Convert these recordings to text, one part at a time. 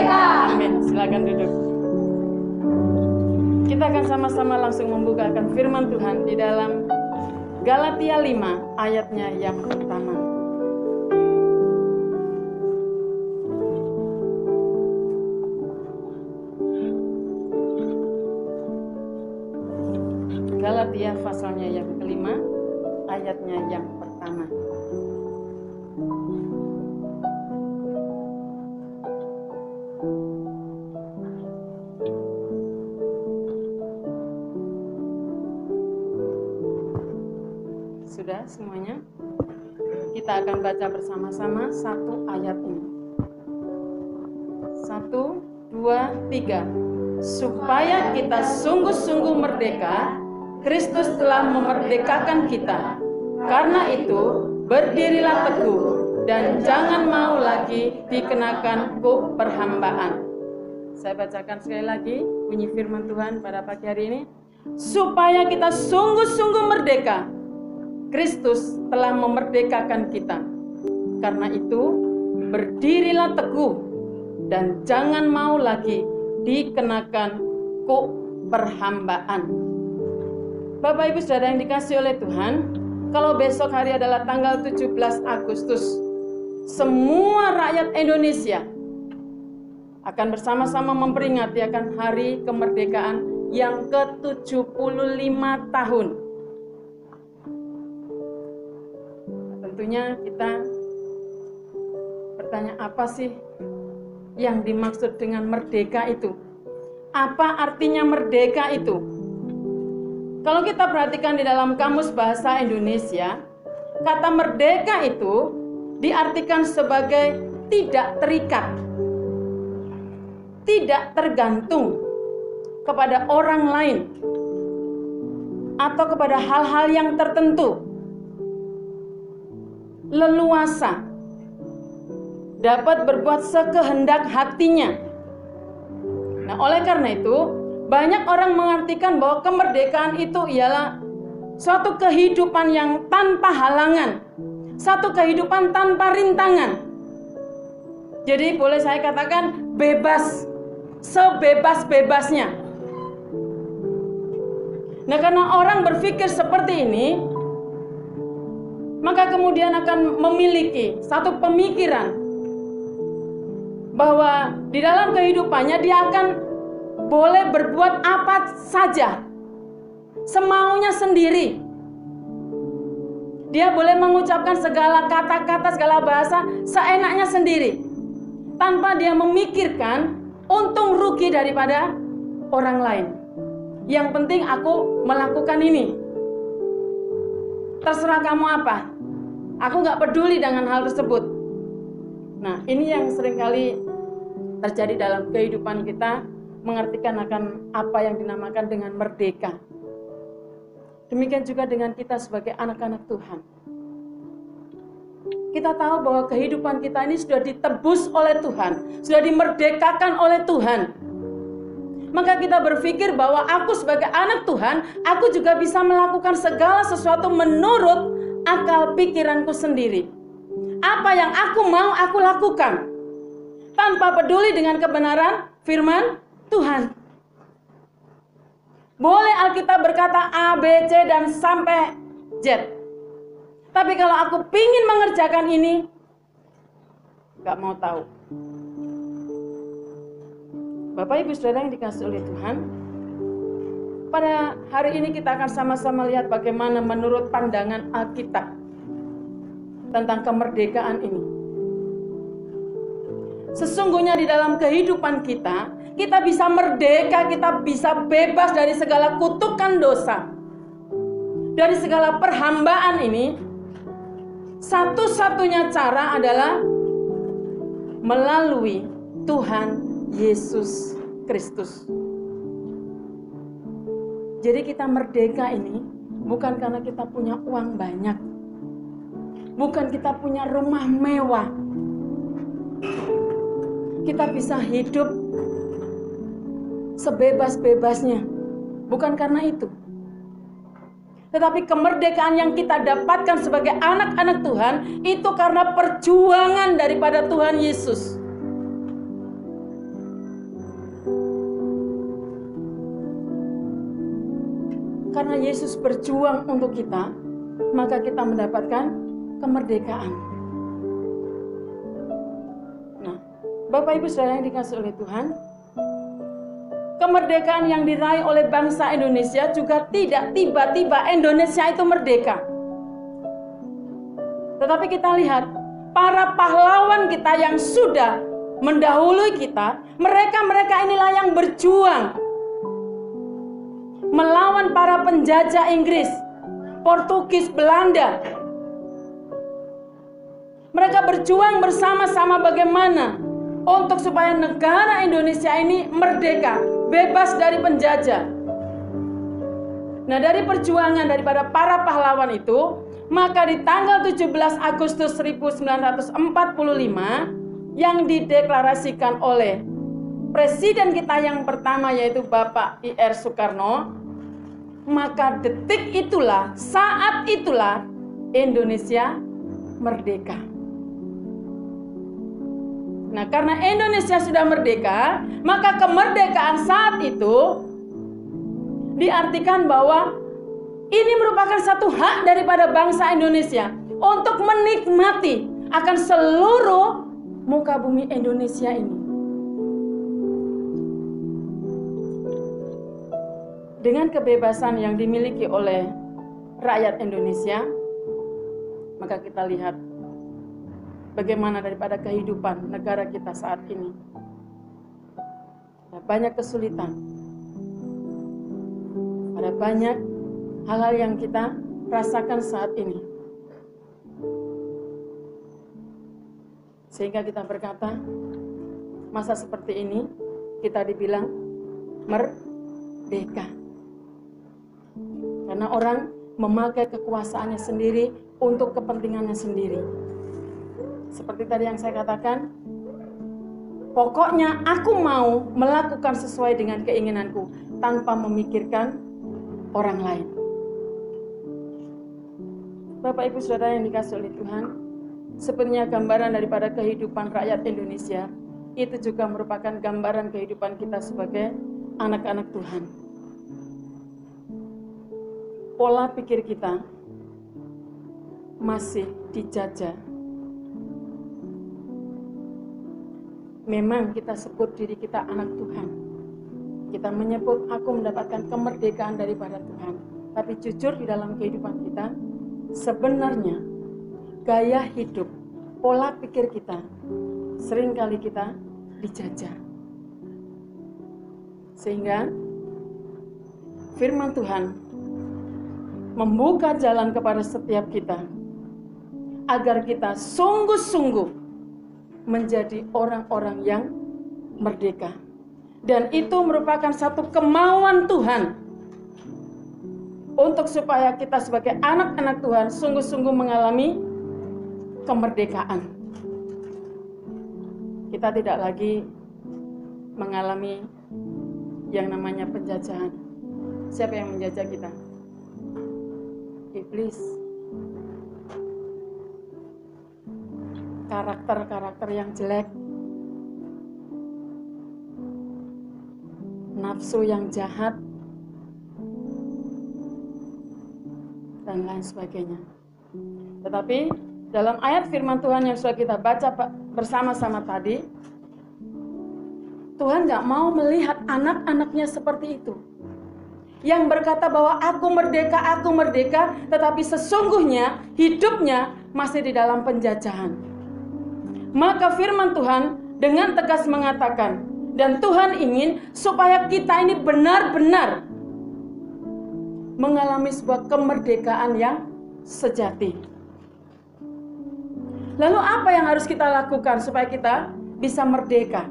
merdeka. Amin. Silakan duduk. Kita akan sama-sama langsung membukakan firman Tuhan di dalam Galatia 5 ayatnya yang pertama. Baca bersama-sama satu ayat ini. Satu, dua, tiga. Supaya kita sungguh-sungguh merdeka, Kristus telah memerdekakan kita. Karena itu, berdirilah teguh dan jangan mau lagi dikenakan kuk perhambaan. Saya bacakan sekali lagi bunyi firman Tuhan pada pagi hari ini. Supaya kita sungguh-sungguh merdeka, Kristus telah memerdekakan kita. Karena itu, berdirilah teguh dan jangan mau lagi dikenakan kuk perhambaan. Bapak Ibu Saudara yang dikasih oleh Tuhan, kalau besok hari adalah tanggal 17 Agustus, semua rakyat Indonesia akan bersama-sama memperingati akan hari kemerdekaan yang ke-75 tahun. Tentunya kita bertanya apa sih yang dimaksud dengan merdeka itu? Apa artinya merdeka itu? Kalau kita perhatikan di dalam kamus bahasa Indonesia, kata merdeka itu diartikan sebagai tidak terikat, tidak tergantung kepada orang lain atau kepada hal-hal yang tertentu. Leluasa dapat berbuat sekehendak hatinya. Nah, oleh karena itu, banyak orang mengartikan bahwa kemerdekaan itu ialah suatu kehidupan yang tanpa halangan, satu kehidupan tanpa rintangan. Jadi boleh saya katakan bebas, sebebas-bebasnya. Nah karena orang berpikir seperti ini, maka kemudian akan memiliki satu pemikiran bahwa di dalam kehidupannya dia akan boleh berbuat apa saja semaunya sendiri. Dia boleh mengucapkan segala kata-kata, segala bahasa seenaknya sendiri tanpa dia memikirkan untung rugi daripada orang lain. Yang penting aku melakukan ini. Terserah kamu apa. Aku nggak peduli dengan hal tersebut. Nah, ini yang sering kali terjadi dalam kehidupan kita mengartikan akan apa yang dinamakan dengan merdeka. Demikian juga dengan kita sebagai anak-anak Tuhan. Kita tahu bahwa kehidupan kita ini sudah ditebus oleh Tuhan, sudah dimerdekakan oleh Tuhan. Maka kita berpikir bahwa aku sebagai anak Tuhan, aku juga bisa melakukan segala sesuatu menurut akal pikiranku sendiri. Apa yang aku mau aku lakukan. Tanpa peduli dengan kebenaran firman Tuhan. Boleh Alkitab berkata A, B, C, dan sampai Z. Tapi kalau aku pingin mengerjakan ini, gak mau tahu. Bapak Ibu Saudara yang dikasih oleh Tuhan, pada hari ini kita akan sama-sama lihat bagaimana menurut pandangan Alkitab tentang kemerdekaan ini. Sesungguhnya di dalam kehidupan kita, kita bisa merdeka, kita bisa bebas dari segala kutukan dosa. Dari segala perhambaan ini, satu-satunya cara adalah melalui Tuhan Yesus Kristus. Jadi kita merdeka ini bukan karena kita punya uang banyak. Bukan kita punya rumah mewah kita bisa hidup sebebas-bebasnya. Bukan karena itu. Tetapi kemerdekaan yang kita dapatkan sebagai anak-anak Tuhan itu karena perjuangan daripada Tuhan Yesus. Karena Yesus berjuang untuk kita, maka kita mendapatkan kemerdekaan. Bapak Ibu Saudara yang dikasih oleh Tuhan, kemerdekaan yang diraih oleh bangsa Indonesia juga tidak tiba-tiba Indonesia itu merdeka. Tetapi kita lihat para pahlawan kita yang sudah mendahului kita, mereka-mereka inilah yang berjuang melawan para penjajah Inggris, Portugis, Belanda. Mereka berjuang bersama-sama bagaimana untuk supaya negara Indonesia ini merdeka, bebas dari penjajah. Nah, dari perjuangan daripada para pahlawan itu, maka di tanggal 17 Agustus 1945 yang dideklarasikan oleh presiden kita yang pertama yaitu Bapak IR Soekarno maka detik itulah, saat itulah Indonesia merdeka. Nah, karena Indonesia sudah merdeka, maka kemerdekaan saat itu diartikan bahwa ini merupakan satu hak daripada bangsa Indonesia untuk menikmati akan seluruh muka bumi Indonesia ini. dengan kebebasan yang dimiliki oleh rakyat Indonesia, maka kita lihat bagaimana daripada kehidupan negara kita saat ini. Ada banyak kesulitan, ada banyak hal-hal yang kita rasakan saat ini. Sehingga kita berkata, masa seperti ini kita dibilang merdeka. Karena orang memakai kekuasaannya sendiri untuk kepentingannya sendiri. Seperti tadi yang saya katakan, pokoknya aku mau melakukan sesuai dengan keinginanku tanpa memikirkan orang lain. Bapak Ibu Saudara yang dikasih oleh Tuhan, sebenarnya gambaran daripada kehidupan rakyat Indonesia itu juga merupakan gambaran kehidupan kita sebagai anak-anak Tuhan pola pikir kita masih dijajah. Memang kita sebut diri kita anak Tuhan. Kita menyebut aku mendapatkan kemerdekaan daripada Tuhan. Tapi jujur di dalam kehidupan kita, sebenarnya gaya hidup, pola pikir kita, sering kali kita dijajah. Sehingga firman Tuhan membuka jalan kepada setiap kita agar kita sungguh-sungguh menjadi orang-orang yang merdeka. Dan itu merupakan satu kemauan Tuhan untuk supaya kita sebagai anak-anak Tuhan sungguh-sungguh mengalami kemerdekaan. Kita tidak lagi mengalami yang namanya penjajahan. Siapa yang menjajah kita? iblis karakter-karakter yang jelek. Nafsu yang jahat. Dan lain sebagainya. Tetapi dalam ayat firman Tuhan yang sudah kita baca bersama-sama tadi Tuhan nggak mau melihat anak-anaknya seperti itu. Yang berkata bahwa aku merdeka, aku merdeka, tetapi sesungguhnya hidupnya masih di dalam penjajahan. Maka firman Tuhan dengan tegas mengatakan, dan Tuhan ingin supaya kita ini benar-benar mengalami sebuah kemerdekaan yang sejati. Lalu apa yang harus kita lakukan supaya kita bisa merdeka?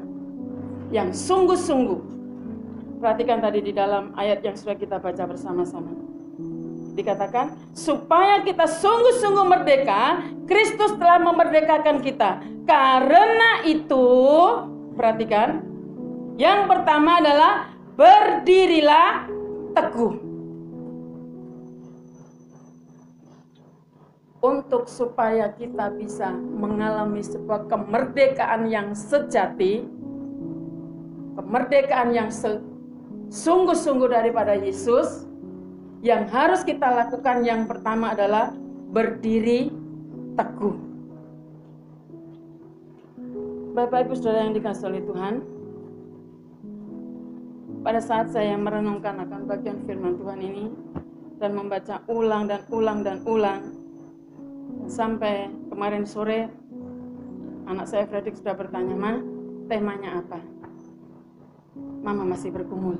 Yang sungguh-sungguh Perhatikan tadi di dalam ayat yang sudah kita baca bersama-sama. Dikatakan, supaya kita sungguh-sungguh merdeka, Kristus telah memerdekakan kita. Karena itu, perhatikan, yang pertama adalah berdirilah teguh. Untuk supaya kita bisa mengalami sebuah kemerdekaan yang sejati, kemerdekaan yang sungguh-sungguh daripada Yesus, yang harus kita lakukan yang pertama adalah berdiri teguh. Bapak Ibu Saudara yang dikasih oleh Tuhan, pada saat saya merenungkan akan bagian firman Tuhan ini dan membaca ulang dan ulang dan ulang sampai kemarin sore anak saya Fredrik sudah bertanya, "Ma, temanya apa?" Mama masih bergumul.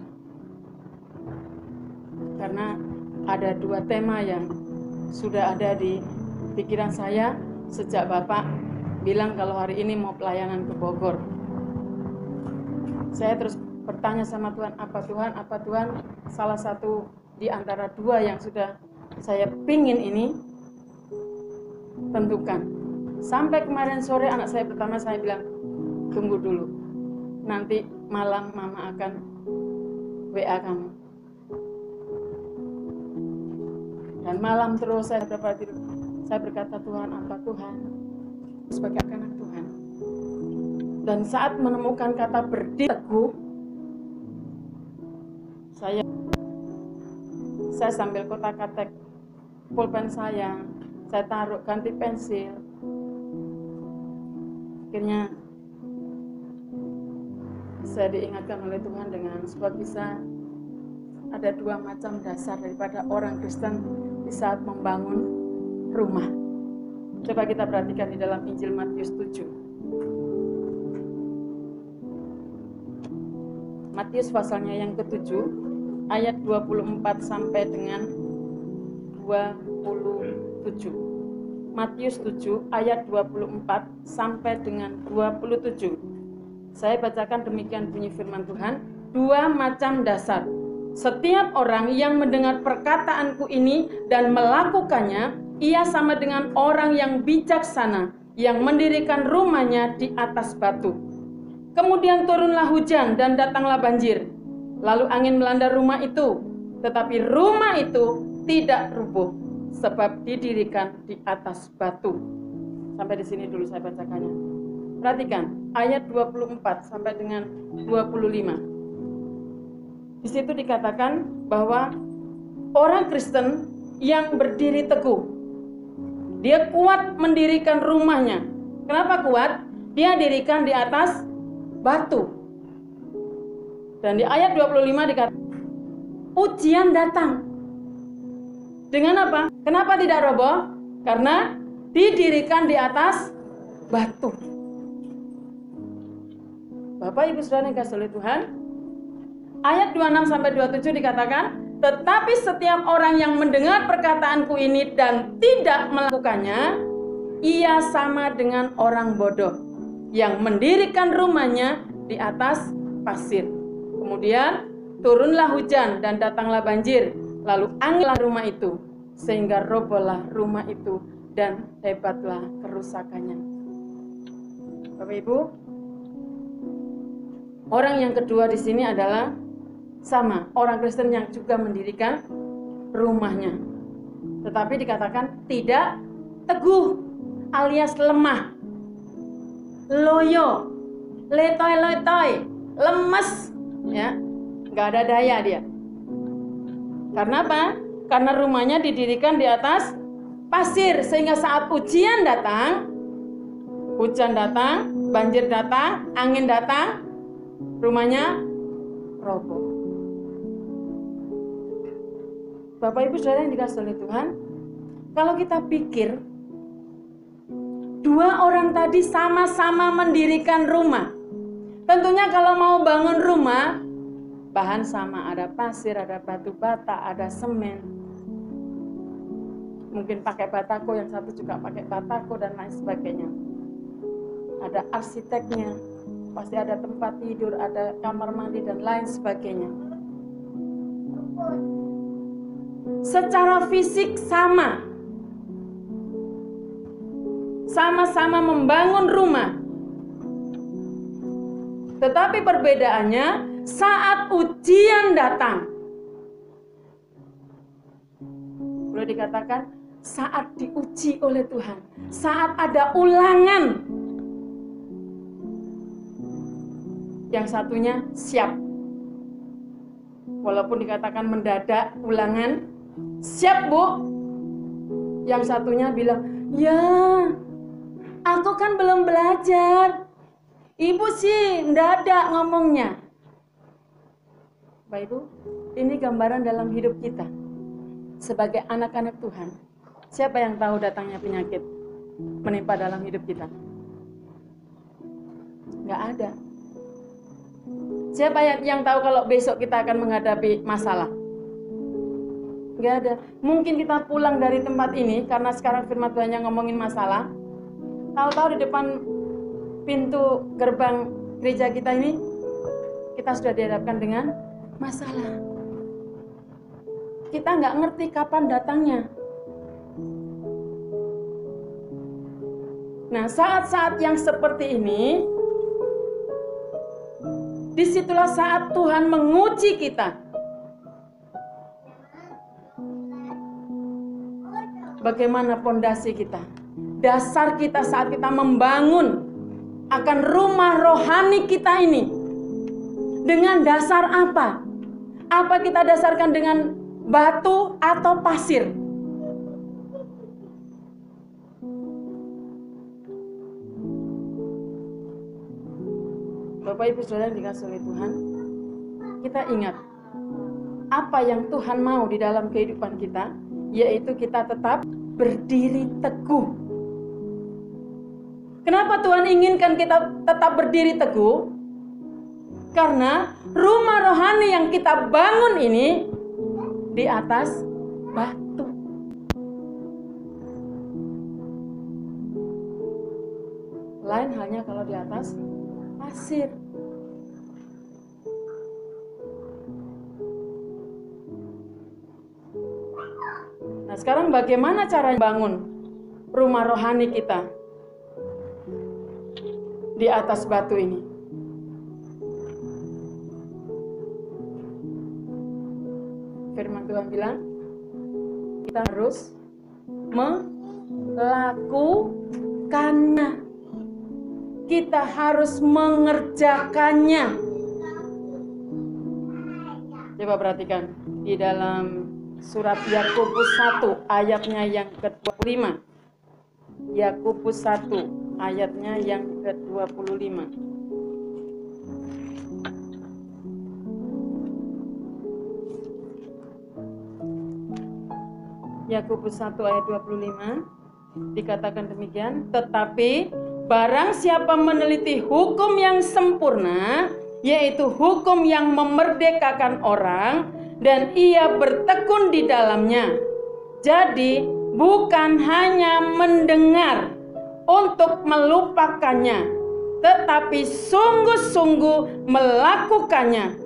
Karena ada dua tema yang sudah ada di pikiran saya sejak Bapak bilang kalau hari ini mau pelayanan ke Bogor. Saya terus bertanya sama Tuhan, apa Tuhan, apa Tuhan, salah satu di antara dua yang sudah saya pingin ini, tentukan. Sampai kemarin sore anak saya pertama saya bilang, tunggu dulu, nanti malam mama akan WA kamu. Dan malam terus saya dapat saya berkata Tuhan apa Tuhan? Sebagai anak Tuhan. Dan saat menemukan kata berdiri teguh, saya saya sambil kotak katek pulpen saya saya taruh ganti pensil. Akhirnya saya diingatkan oleh Tuhan dengan sebuah kisah ada dua macam dasar daripada orang Kristen di saat membangun rumah coba kita perhatikan di dalam Injil Matius 7 Matius pasalnya yang ketujuh ayat 24 sampai dengan 27. Matius 7 ayat 24 sampai dengan 27. Saya bacakan demikian bunyi firman Tuhan, dua macam dasar. Setiap orang yang mendengar perkataanku ini dan melakukannya, ia sama dengan orang yang bijaksana yang mendirikan rumahnya di atas batu. Kemudian turunlah hujan dan datanglah banjir Lalu angin melanda rumah itu, tetapi rumah itu tidak rubuh sebab didirikan di atas batu. Sampai di sini dulu saya bacakannya. Perhatikan ayat 24 sampai dengan 25. Di situ dikatakan bahwa orang Kristen yang berdiri teguh, dia kuat mendirikan rumahnya. Kenapa kuat? Dia dirikan di atas batu. Dan di ayat 25 dikatakan ujian datang. Dengan apa? Kenapa tidak roboh? Karena didirikan di atas batu. Bapak Ibu Saudara yang kasih oleh Tuhan, ayat 26 sampai 27 dikatakan, tetapi setiap orang yang mendengar perkataanku ini dan tidak melakukannya, ia sama dengan orang bodoh yang mendirikan rumahnya di atas pasir. Kemudian turunlah hujan dan datanglah banjir, lalu anginlah rumah itu, sehingga robohlah rumah itu dan hebatlah kerusakannya. Bapak Ibu, orang yang kedua di sini adalah sama orang Kristen yang juga mendirikan rumahnya. Tetapi dikatakan tidak teguh alias lemah. Loyo, letoy-letoy, lemes ya nggak ada daya dia karena apa karena rumahnya didirikan di atas pasir sehingga saat ujian datang hujan datang banjir datang angin datang rumahnya roboh Bapak Ibu Saudara yang dikasih oleh Tuhan kalau kita pikir dua orang tadi sama-sama mendirikan rumah Tentunya kalau mau bangun rumah, bahan sama, ada pasir, ada batu bata, ada semen. Mungkin pakai batako, yang satu juga pakai batako dan lain sebagainya. Ada arsiteknya, pasti ada tempat tidur, ada kamar mandi dan lain sebagainya. Secara fisik sama. Sama-sama membangun rumah, tetapi perbedaannya saat ujian datang. Boleh dikatakan saat diuji oleh Tuhan, saat ada ulangan. Yang satunya siap. Walaupun dikatakan mendadak ulangan, Siap bu? Yang satunya bilang, ya aku kan belum belajar. Ibu sih ada ngomongnya. Bapak Ibu, ini gambaran dalam hidup kita. Sebagai anak-anak Tuhan. Siapa yang tahu datangnya penyakit menimpa dalam hidup kita? Nggak ada. Siapa yang tahu kalau besok kita akan menghadapi masalah? Nggak ada. Mungkin kita pulang dari tempat ini karena sekarang firman Tuhan yang ngomongin masalah. Tahu-tahu di depan pintu gerbang gereja kita ini kita sudah dihadapkan dengan masalah. Kita nggak ngerti kapan datangnya. Nah, saat-saat yang seperti ini, di situlah saat Tuhan menguji kita. Bagaimana pondasi kita? Dasar kita saat kita membangun akan rumah rohani kita ini. Dengan dasar apa? Apa kita dasarkan dengan batu atau pasir? Bapak Ibu Saudara yang dikasih oleh Tuhan, kita ingat apa yang Tuhan mau di dalam kehidupan kita, yaitu kita tetap berdiri teguh. Kenapa Tuhan inginkan kita tetap berdiri teguh? Karena rumah rohani yang kita bangun ini di atas batu. Lain halnya kalau di atas pasir. Sekarang bagaimana cara bangun rumah rohani kita di atas batu ini? firman Tuhan bilang kita harus melakukannya. Kita harus mengerjakannya. Coba perhatikan di dalam surat Yakobus 1 ayatnya yang ke-25. Yakobus 1 ayatnya yang ke-25. Yakobus 1 ayat 25 dikatakan demikian, tetapi barang siapa meneliti hukum yang sempurna, yaitu hukum yang memerdekakan orang dan ia bertekun di dalamnya. Jadi, bukan hanya mendengar untuk melupakannya, tetapi sungguh-sungguh melakukannya.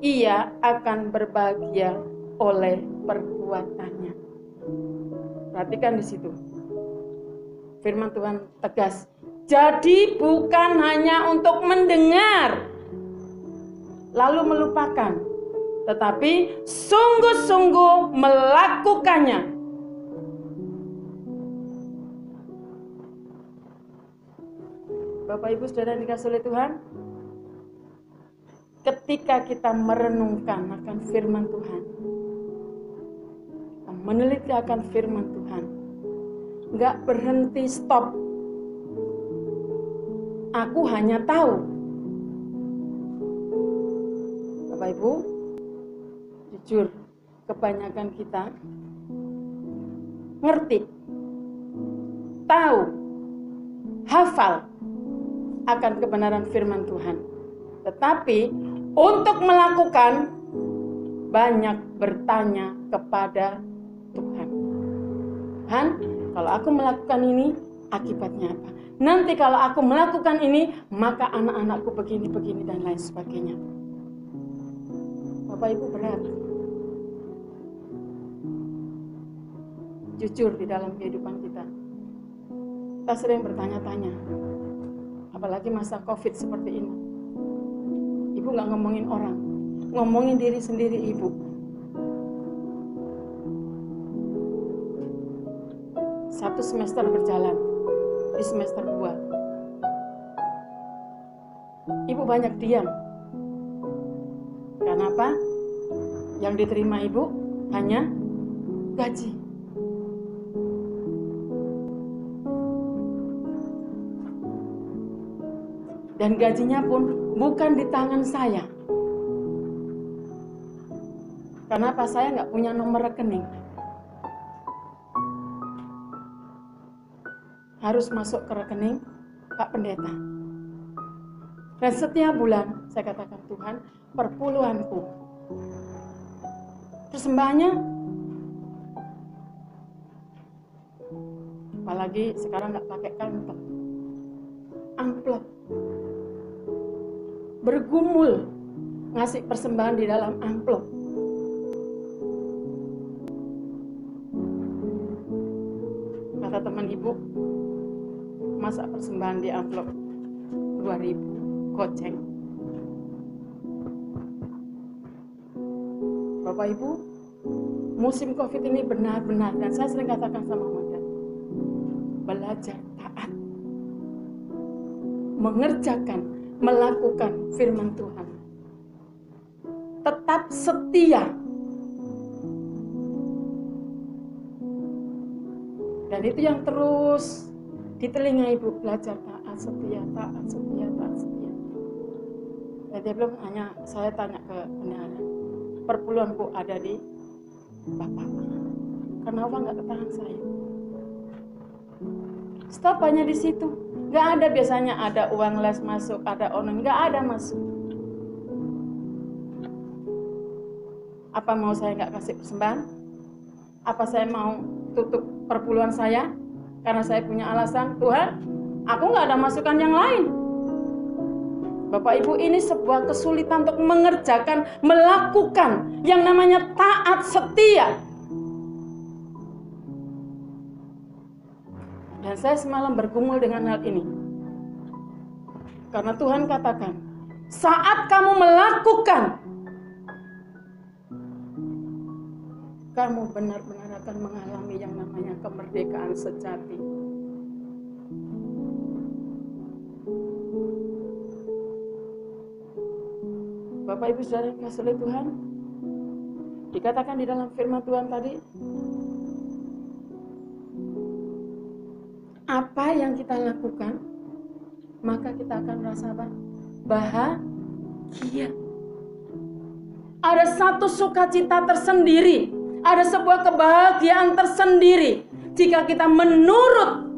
Ia akan berbahagia oleh perbuatannya. Perhatikan di situ. Firman Tuhan tegas. Jadi bukan hanya untuk mendengar lalu melupakan, tetapi sungguh-sungguh melakukannya. Bapak Ibu Saudara dikasih oleh Tuhan, ketika kita merenungkan akan firman Tuhan, meneliti akan firman Tuhan. Nggak berhenti stop. Aku hanya tahu. Bapak Ibu, jujur, kebanyakan kita ngerti, tahu, hafal akan kebenaran firman Tuhan. Tetapi untuk melakukan banyak bertanya kepada Tuhan, kalau aku melakukan ini, akibatnya apa? Nanti kalau aku melakukan ini, maka anak-anakku begini, begini, dan lain sebagainya. Bapak Ibu berat. Jujur di dalam kehidupan kita. Kita sering bertanya-tanya. Apalagi masa COVID seperti ini. Ibu nggak ngomongin orang. Ngomongin diri sendiri ibu satu semester berjalan di semester dua. Ibu banyak diam. Karena apa? Yang diterima ibu hanya gaji. Dan gajinya pun bukan di tangan saya. Kenapa saya nggak punya nomor rekening? Harus masuk ke rekening Pak Pendeta. Dan setiap bulan saya katakan Tuhan, perpuluhanku. Persembahannya apalagi sekarang nggak pakai kantong amplop bergumul ngasih persembahan di dalam amplop. Kata teman ibu masa persembahan di amplop 2000 goceng. Bapak Ibu musim covid ini benar-benar dan saya sering katakan sama mereka belajar taat mengerjakan melakukan firman Tuhan. Tetap setia. Dan itu yang terus di telinga ibu belajar taat setia taat setia taat setia. Dan dia belum hanya saya tanya ke pendahara perpuluhanku ada di bapak. Kenapa nggak ke tangan saya? Stop hanya di situ nggak ada biasanya ada uang les masuk ada online nggak ada masuk apa mau saya nggak kasih persembahan? Apa saya mau tutup perpuluhan saya karena saya punya alasan? Tuhan aku nggak ada masukan yang lain. Bapak Ibu ini sebuah kesulitan untuk mengerjakan melakukan yang namanya taat setia dan saya semalam bergumul dengan hal ini karena Tuhan katakan saat kamu melakukan kamu benar-benar akan mengalami yang namanya kemerdekaan sejati. Bapak Ibu Saudara yang kasih Tuhan, dikatakan di dalam firman Tuhan tadi, apa yang kita lakukan, maka kita akan merasa apa? Bahagia. Ada satu sukacita tersendiri ada sebuah kebahagiaan tersendiri jika kita menurut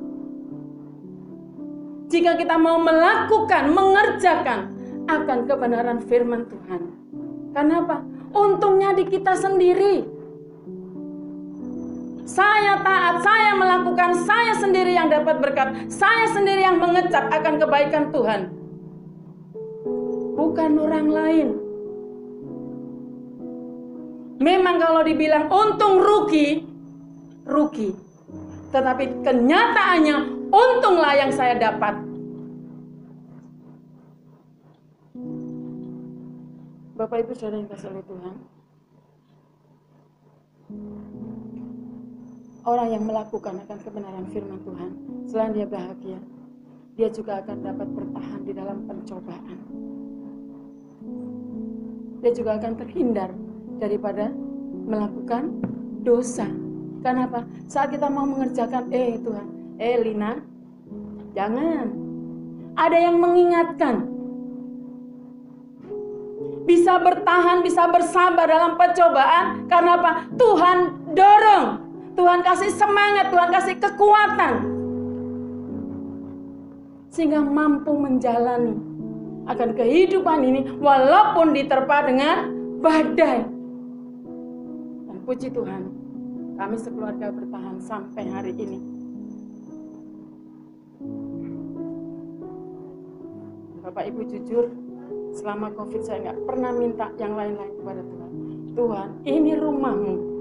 jika kita mau melakukan, mengerjakan akan kebenaran firman Tuhan. Kenapa? Untungnya di kita sendiri. Saya taat, saya melakukan, saya sendiri yang dapat berkat, saya sendiri yang mengecap akan kebaikan Tuhan. Bukan orang lain. Memang kalau dibilang untung rugi, rugi. Tetapi kenyataannya untunglah yang saya dapat. Bapak Ibu Saudara yang kasih oleh Tuhan. Orang yang melakukan akan kebenaran firman Tuhan, selain dia bahagia, dia juga akan dapat bertahan di dalam pencobaan. Dia juga akan terhindar daripada melakukan dosa. Kenapa? Saat kita mau mengerjakan, eh Tuhan, eh Lina, jangan. Ada yang mengingatkan. Bisa bertahan, bisa bersabar dalam pencobaan. Karena apa? Tuhan dorong. Tuhan kasih semangat, Tuhan kasih kekuatan. Sehingga mampu menjalani akan kehidupan ini walaupun diterpa dengan badai. Dan puji Tuhan, kami sekeluarga bertahan sampai hari ini. Bapak Ibu jujur, selama COVID saya nggak pernah minta yang lain-lain kepada Tuhan. Tuhan, ini rumahmu.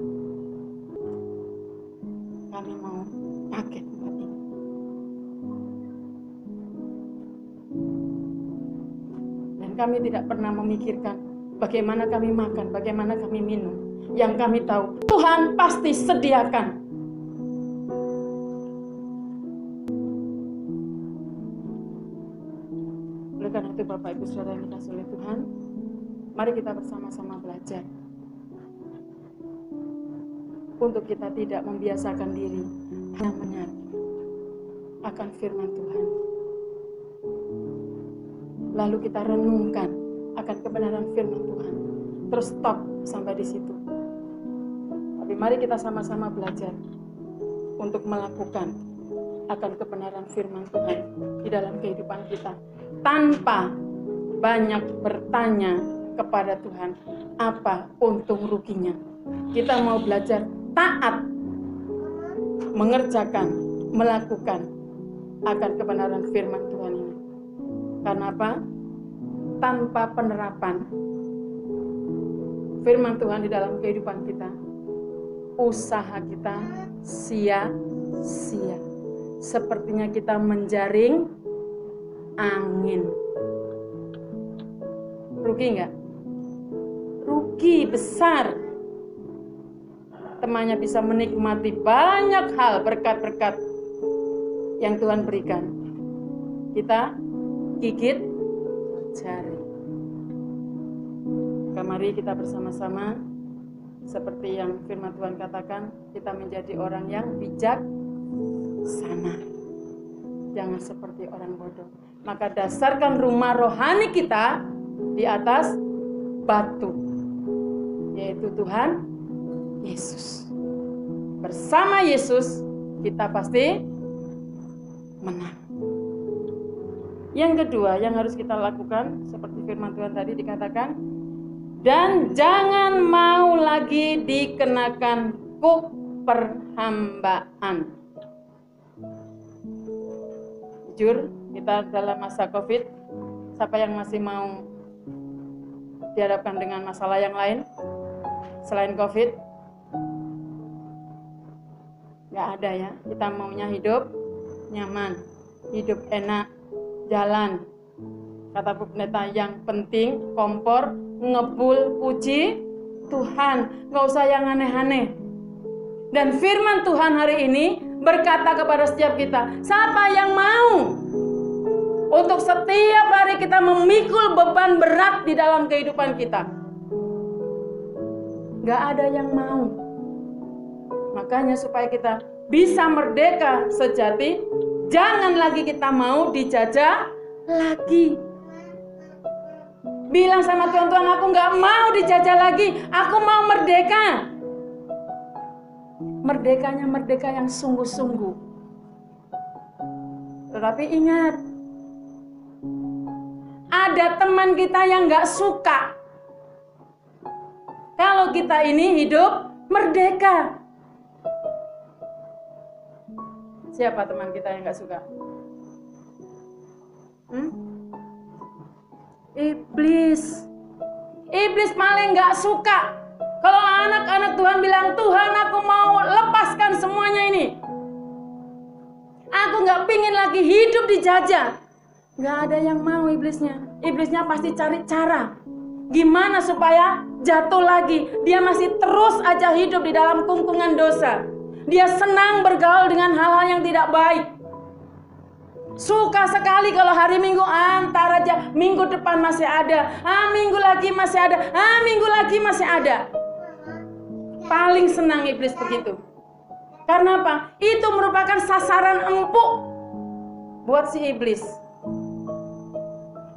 Kami tidak pernah memikirkan bagaimana kami makan, bagaimana kami minum. Yang kami tahu, Tuhan pasti sediakan. Oleh karena itu Bapak Ibu Saudara yang dikasih oleh Tuhan, mari kita bersama-sama belajar. untuk kita tidak membiasakan diri hanya akan firman Tuhan. Lalu kita renungkan akan kebenaran firman Tuhan. Terus stop sampai di situ. Tapi mari kita sama-sama belajar untuk melakukan akan kebenaran firman Tuhan di dalam kehidupan kita tanpa banyak bertanya kepada Tuhan apa untung ruginya. Kita mau belajar taat mengerjakan, melakukan akan kebenaran firman Tuhan ini. Karena apa? Tanpa penerapan firman Tuhan di dalam kehidupan kita, usaha kita sia-sia. Sepertinya kita menjaring angin. Rugi nggak? Rugi besar. Temannya bisa menikmati banyak hal berkat-berkat yang Tuhan berikan. Kita gigit jari. Mari kita bersama-sama seperti yang firman Tuhan katakan, kita menjadi orang yang bijak sana. Jangan seperti orang bodoh. Maka dasarkan rumah rohani kita di atas batu, yaitu Tuhan Yesus. Bersama Yesus kita pasti menang. Yang kedua yang harus kita lakukan seperti firman Tuhan tadi dikatakan dan jangan mau lagi dikenakan kuk perhambaan. Jujur, kita dalam masa Covid, siapa yang masih mau dihadapkan dengan masalah yang lain selain Covid? Gak ada ya. Kita maunya hidup nyaman, hidup enak, jalan. Kata Bu Pendeta yang penting kompor, ngebul, puji Tuhan. Gak usah yang aneh-aneh. Dan firman Tuhan hari ini berkata kepada setiap kita, siapa yang mau untuk setiap hari kita memikul beban berat di dalam kehidupan kita? Gak ada yang mau. Makanya supaya kita bisa merdeka sejati, jangan lagi kita mau dijajah lagi. Bilang sama Tuhan aku nggak mau dijajah lagi, aku mau merdeka. Merdekanya merdeka yang sungguh-sungguh. Tetapi ingat, ada teman kita yang nggak suka. Kalau kita ini hidup merdeka, Siapa teman kita yang nggak suka? Hmm? Iblis. Iblis paling nggak suka. Kalau anak-anak Tuhan bilang, Tuhan aku mau lepaskan semuanya ini. Aku nggak pingin lagi hidup dijajah. Nggak ada yang mau iblisnya. Iblisnya pasti cari cara. Gimana supaya jatuh lagi. Dia masih terus aja hidup di dalam kungkungan dosa. Dia senang bergaul dengan hal-hal yang tidak baik. Suka sekali kalau hari Minggu antar aja minggu depan masih ada, ah minggu lagi masih ada, ah minggu lagi masih ada. Paling senang iblis begitu. Karena apa? Itu merupakan sasaran empuk buat si iblis.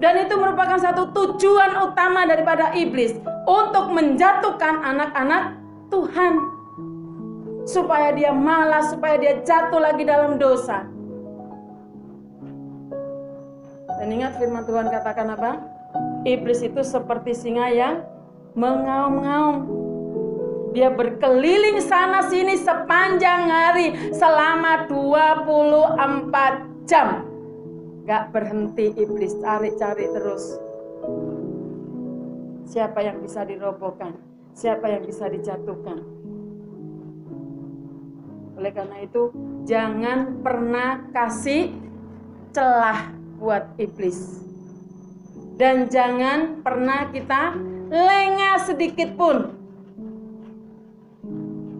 Dan itu merupakan satu tujuan utama daripada iblis untuk menjatuhkan anak-anak Tuhan supaya dia malas, supaya dia jatuh lagi dalam dosa. Dan ingat firman Tuhan katakan apa? Iblis itu seperti singa yang mengaum-ngaum. Dia berkeliling sana sini sepanjang hari selama 24 jam. Gak berhenti iblis cari-cari terus. Siapa yang bisa dirobohkan? Siapa yang bisa dijatuhkan? Oleh karena itu, jangan pernah kasih celah buat iblis. Dan jangan pernah kita lengah sedikit pun.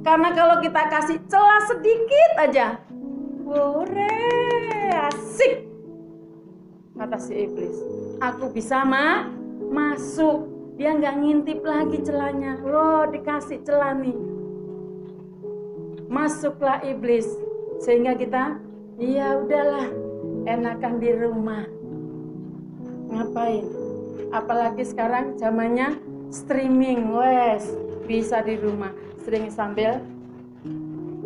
Karena kalau kita kasih celah sedikit aja, boleh asik. Kata si iblis, aku bisa mah masuk. Dia nggak ngintip lagi celahnya. Loh, dikasih celah nih masuklah iblis sehingga kita ya udahlah enakan di rumah. Ngapain? Apalagi sekarang zamannya streaming wes bisa di rumah. Sering sambil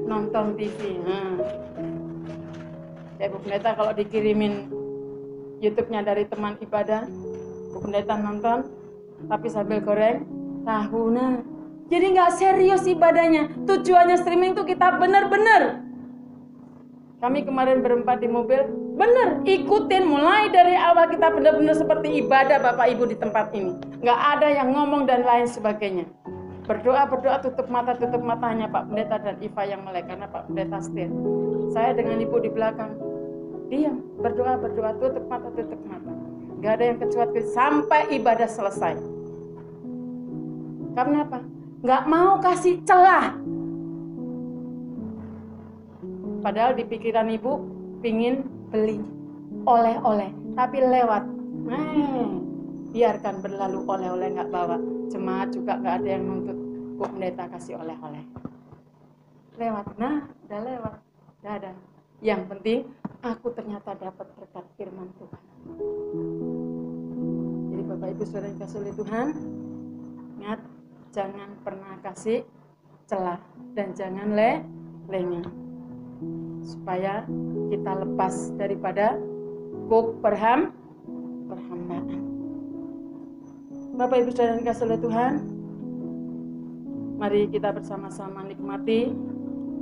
nonton TV nah. ya Bu Pendeta kalau dikirimin YouTube-nya dari teman ibadah Bu Pendeta nonton tapi sambil goreng tahu nah jadi nggak serius ibadahnya tujuannya streaming tuh kita bener-bener kami kemarin berempat di mobil, bener ikutin mulai dari awal kita benar-benar seperti ibadah Bapak Ibu di tempat ini. Nggak ada yang ngomong dan lain sebagainya. Berdoa, berdoa, tutup mata, tutup matanya Pak Pendeta dan Iva yang melek karena Pak Pendeta setir. Saya dengan Ibu di belakang, diam, berdoa, berdoa, tutup mata, tutup mata. Nggak ada yang kecuali sampai ibadah selesai. Karena apa? Nggak mau kasih celah Padahal di pikiran ibu pingin beli oleh-oleh, tapi lewat. Eh, biarkan berlalu oleh-oleh nggak bawa. Jemaat juga nggak ada yang nuntut Bu Pendeta kasih oleh-oleh. Lewat, nah udah lewat, udah ada. Yang penting aku ternyata dapat berkat firman Tuhan. Jadi Bapak Ibu Saudara yang kasih oleh Tuhan, ingat jangan pernah kasih celah dan jangan le lengah supaya kita lepas daripada kuk perham perhambaan. Bapak Ibu Saudara kasih oleh Tuhan, mari kita bersama-sama nikmati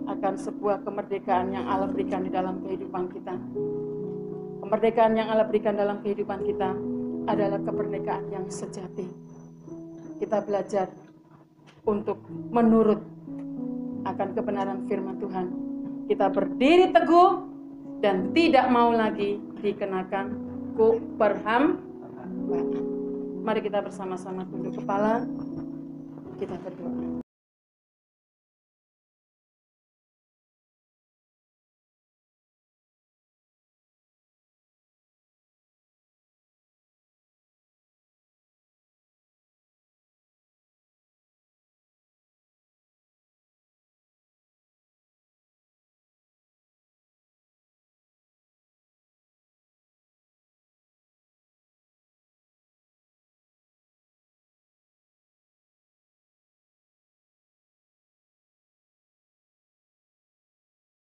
akan sebuah kemerdekaan yang Allah berikan di dalam kehidupan kita. Kemerdekaan yang Allah berikan dalam kehidupan kita adalah kemerdekaan yang sejati. Kita belajar untuk menurut akan kebenaran firman Tuhan kita berdiri teguh dan tidak mau lagi dikenakan ku perham. Mari kita bersama-sama tunduk kepala, kita berdoa.